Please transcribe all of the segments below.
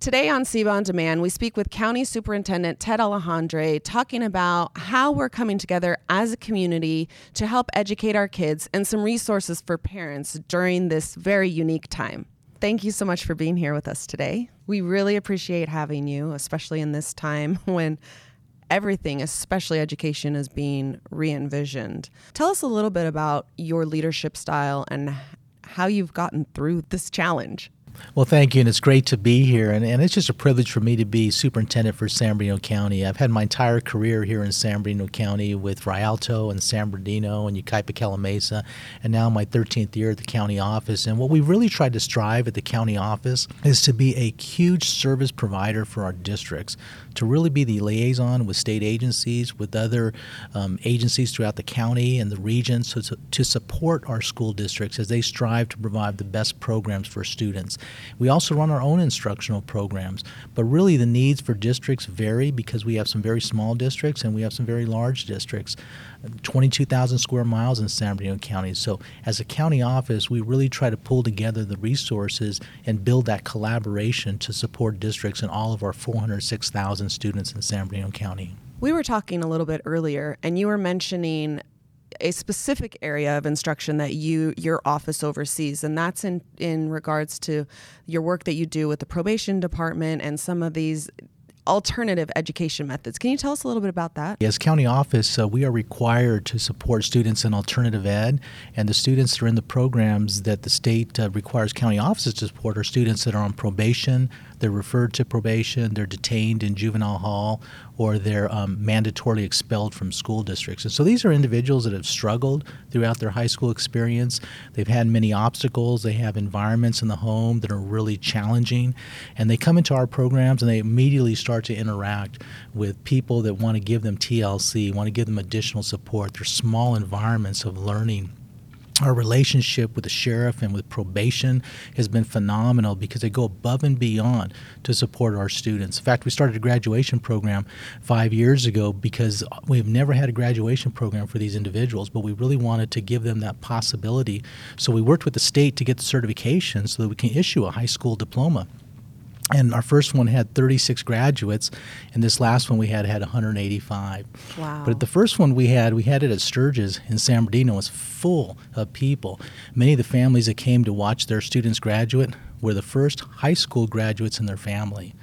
Today on SEBA On Demand, we speak with County Superintendent Ted Alejandre talking about how we're coming together as a community to help educate our kids and some resources for parents during this very unique time. Thank you so much for being here with us today. We really appreciate having you, especially in this time when everything, especially education, is being re envisioned. Tell us a little bit about your leadership style and how you've gotten through this challenge. Well, thank you, and it's great to be here. And, and it's just a privilege for me to be superintendent for San Bernardino County. I've had my entire career here in San Bernardino County with Rialto and San Bernardino and Yucaipa Calimesa, and now my 13th year at the county office. And what we really tried to strive at the county office is to be a huge service provider for our districts, to really be the liaison with state agencies, with other um, agencies throughout the county and the region, so to, to support our school districts as they strive to provide the best programs for students. We also run our own instructional programs, but really the needs for districts vary because we have some very small districts and we have some very large districts. 22,000 square miles in San Bernardino County. So, as a county office, we really try to pull together the resources and build that collaboration to support districts and all of our 406,000 students in San Bernardino County. We were talking a little bit earlier, and you were mentioning a specific area of instruction that you your office oversees and that's in in regards to your work that you do with the probation department and some of these alternative education methods. Can you tell us a little bit about that? As county office, uh, we are required to support students in alternative ed, and the students that are in the programs that the state uh, requires county offices to support are students that are on probation, they're referred to probation, they're detained in juvenile hall, or they're um, mandatorily expelled from school districts. And so these are individuals that have struggled throughout their high school experience. They've had many obstacles, they have environments in the home that are really challenging, and they come into our programs and they immediately start to interact with people that want to give them TLC, want to give them additional support. They're small environments of learning our relationship with the sheriff and with probation has been phenomenal because they go above and beyond to support our students. In fact, we started a graduation program five years ago because we've never had a graduation program for these individuals, but we really wanted to give them that possibility. So we worked with the state to get the certification so that we can issue a high school diploma and our first one had 36 graduates and this last one we had had 185 wow. But the first one we had we had it at Sturges in san bernardino. It was full of people. Many of the families that came to watch their students graduate were the first high school graduates in their family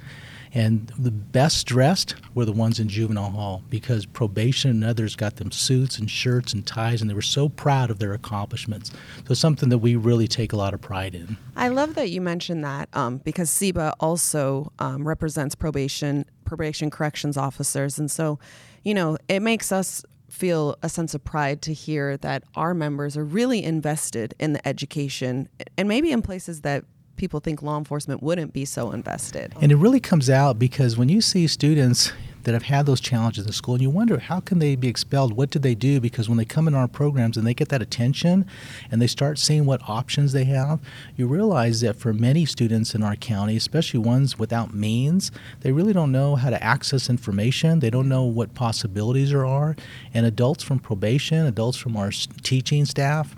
and the best dressed were the ones in juvenile hall because probation and others got them suits and shirts and ties, and they were so proud of their accomplishments. So, something that we really take a lot of pride in. I love that you mentioned that um, because SEBA also um, represents probation, probation corrections officers. And so, you know, it makes us feel a sense of pride to hear that our members are really invested in the education and maybe in places that people think law enforcement wouldn't be so invested. And it really comes out because when you see students that have had those challenges in school and you wonder how can they be expelled? What did they do? Because when they come in our programs and they get that attention and they start seeing what options they have you realize that for many students in our county especially ones without means they really don't know how to access information. They don't know what possibilities there are. And adults from probation adults from our teaching staff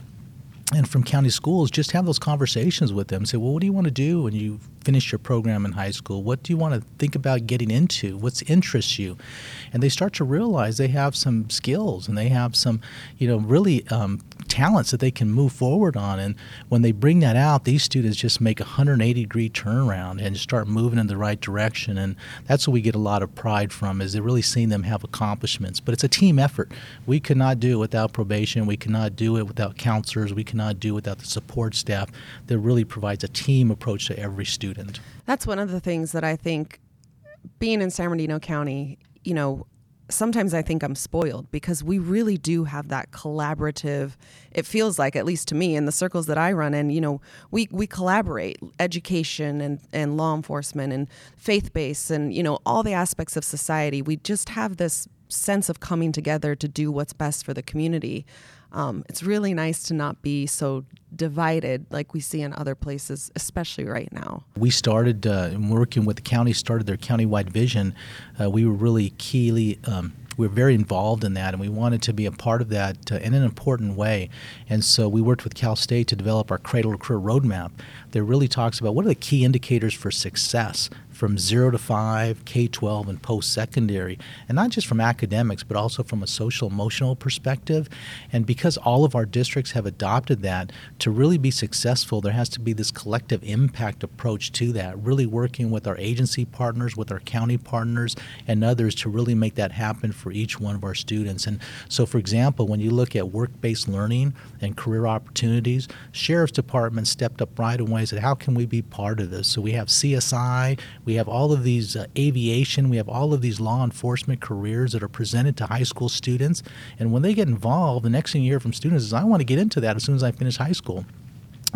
and from county schools, just have those conversations with them. Say, well, what do you want to do when you finish your program in high school? What do you want to think about getting into? What's interests you? And they start to realize they have some skills and they have some, you know, really um, talents that they can move forward on. And when they bring that out, these students just make a 180 degree turnaround and start moving in the right direction. And that's what we get a lot of pride from is they're really seeing them have accomplishments. But it's a team effort. We could not do it without probation. We cannot do it without counselors. We cannot do it without the support staff that really provides a team approach to every student. That's one of the things that I think being in San Bernardino County, you know, sometimes I think I'm spoiled because we really do have that collaborative. It feels like, at least to me, in the circles that I run in, you know, we we collaborate, education and and law enforcement and faith based and you know all the aspects of society. We just have this sense of coming together to do what's best for the community. Um, it's really nice to not be so divided like we see in other places, especially right now. We started uh, working with the county, started their countywide vision. Uh, we were really keyly. Um, we were very involved in that, and we wanted to be a part of that uh, in an important way. And so we worked with Cal State to develop our Cradle to Career Roadmap that really talks about what are the key indicators for success from zero to five, K 12, and post secondary. And not just from academics, but also from a social emotional perspective. And because all of our districts have adopted that, to really be successful, there has to be this collective impact approach to that, really working with our agency partners, with our county partners, and others to really make that happen for each one of our students. And so, for example, when you look at work based learning and career opportunities, Sheriff's Department stepped up right away and said, How can we be part of this? So, we have CSI, we have all of these uh, aviation, we have all of these law enforcement careers that are presented to high school students. And when they get involved, the next thing you hear from students is, I want to get into that as soon as I finish high school.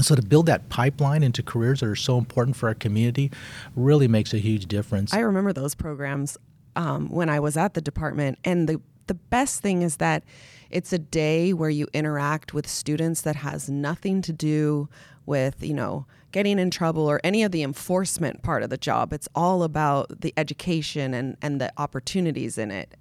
So to build that pipeline into careers that are so important for our community really makes a huge difference. I remember those programs um, when I was at the department, and the the best thing is that it's a day where you interact with students that has nothing to do with you know getting in trouble or any of the enforcement part of the job. It's all about the education and and the opportunities in it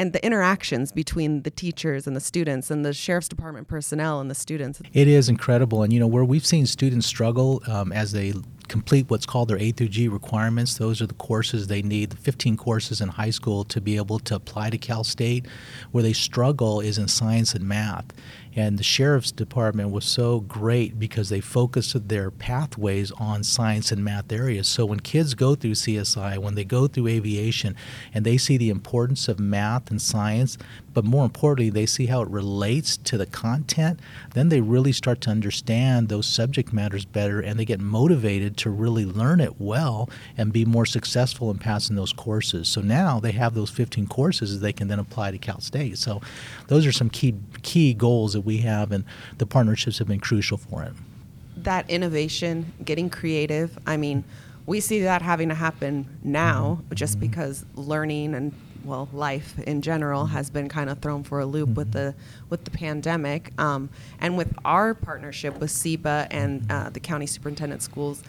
and the interactions between the teachers and the students and the sheriff's department personnel and the students. It is incredible, and you know where we've seen students struggle um, as they complete what's called their A through G requirements. Those are the courses they need, the 15 courses in high school to be able to apply to Cal State. Where they struggle is in science and math. And the sheriff's department was so great because they focused their pathways on science and math areas. So when kids go through CSI, when they go through aviation, and they see the importance of math and science, but more importantly, they see how it relates to the content, then they really start to understand those subject matters better and they get motivated to really learn it well and be more successful in passing those courses. So now they have those 15 courses that they can then apply to Cal State. So those are some key key goals that we have, and the partnerships have been crucial for it. That innovation, getting creative. I mean, we see that having to happen now mm-hmm. just mm-hmm. because learning and well life in general mm-hmm. has been kind of thrown for a loop mm-hmm. with the with the pandemic um, and with our partnership with SEBA and uh, the county superintendent schools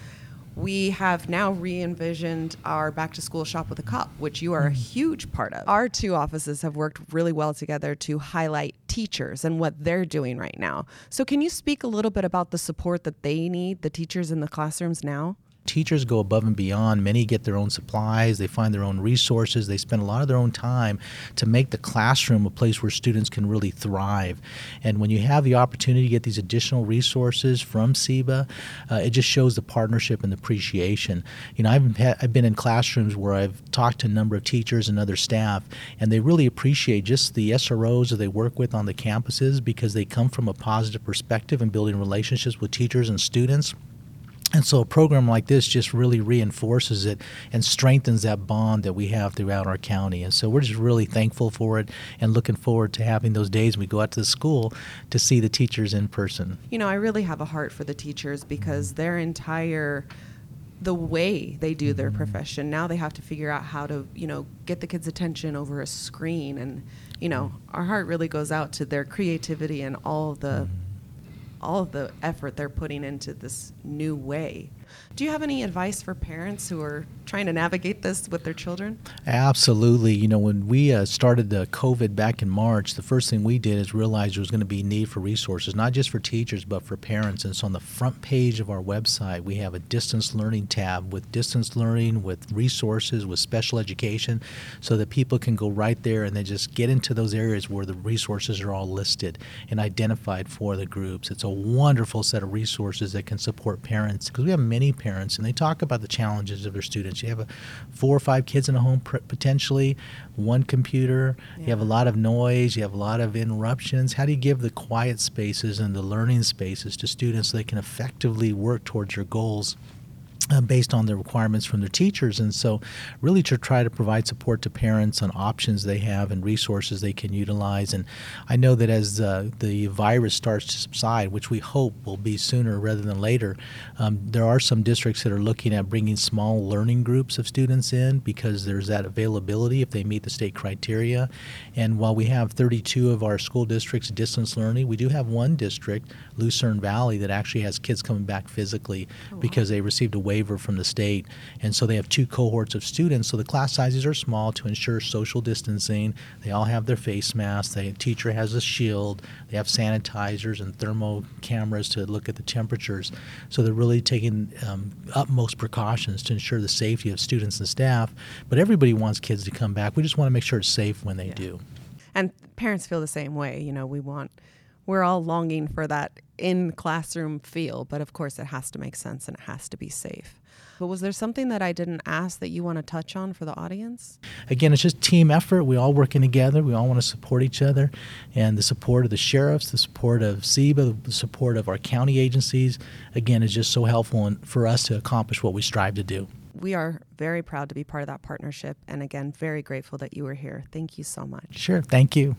we have now re envisioned our back to school shop with a cop, which you are a mm-hmm. huge part of. Our two offices have worked really well together to highlight teachers and what they're doing right now. So, can you speak a little bit about the support that they need, the teachers in the classrooms now? Teachers go above and beyond. Many get their own supplies, they find their own resources, they spend a lot of their own time to make the classroom a place where students can really thrive. And when you have the opportunity to get these additional resources from SEBA, uh, it just shows the partnership and the appreciation. You know, I've, had, I've been in classrooms where I've talked to a number of teachers and other staff, and they really appreciate just the SROs that they work with on the campuses because they come from a positive perspective in building relationships with teachers and students. And so a program like this just really reinforces it and strengthens that bond that we have throughout our county. And so we're just really thankful for it and looking forward to having those days when we go out to the school to see the teachers in person. You know, I really have a heart for the teachers because their entire the way they do their mm-hmm. profession now they have to figure out how to you know get the kids attention over a screen and you know mm-hmm. our heart really goes out to their creativity and all the mm-hmm. All of the effort they're putting into this new way. Do you have any advice for parents who are trying to navigate this with their children? Absolutely. You know, when we uh, started the COVID back in March, the first thing we did is realize there was going to be need for resources, not just for teachers, but for parents. And so on the front page of our website, we have a distance learning tab with distance learning, with resources, with special education, so that people can go right there and they just get into those areas where the resources are all listed and identified for the groups. It's a wonderful set of resources that can support parents because we have many parents and they talk about the challenges of their students. You have a, four or five kids in a home potentially, one computer, yeah. you have a lot of noise, you have a lot of interruptions. How do you give the quiet spaces and the learning spaces to students so they can effectively work towards your goals? Uh, based on the requirements from their teachers. And so, really, to try to provide support to parents on options they have and resources they can utilize. And I know that as uh, the virus starts to subside, which we hope will be sooner rather than later, um, there are some districts that are looking at bringing small learning groups of students in because there's that availability if they meet the state criteria. And while we have 32 of our school districts distance learning, we do have one district, Lucerne Valley, that actually has kids coming back physically oh, wow. because they received a waiver waiver from the state. And so they have two cohorts of students. So the class sizes are small to ensure social distancing. They all have their face masks. The teacher has a shield. They have sanitizers and thermal cameras to look at the temperatures. So they're really taking um, utmost precautions to ensure the safety of students and staff. But everybody wants kids to come back. We just want to make sure it's safe when they Yeah. do. And parents feel the same way. You know, we want, we're all longing for that in classroom feel, but of course it has to make sense and it has to be safe. But was there something that I didn't ask that you want to touch on for the audience? Again, it's just team effort. We all working together. We all want to support each other, and the support of the sheriffs, the support of SEBA, the support of our county agencies, again, is just so helpful for us to accomplish what we strive to do. We are very proud to be part of that partnership. And again, very grateful that you were here. Thank you so much. Sure. Thank you.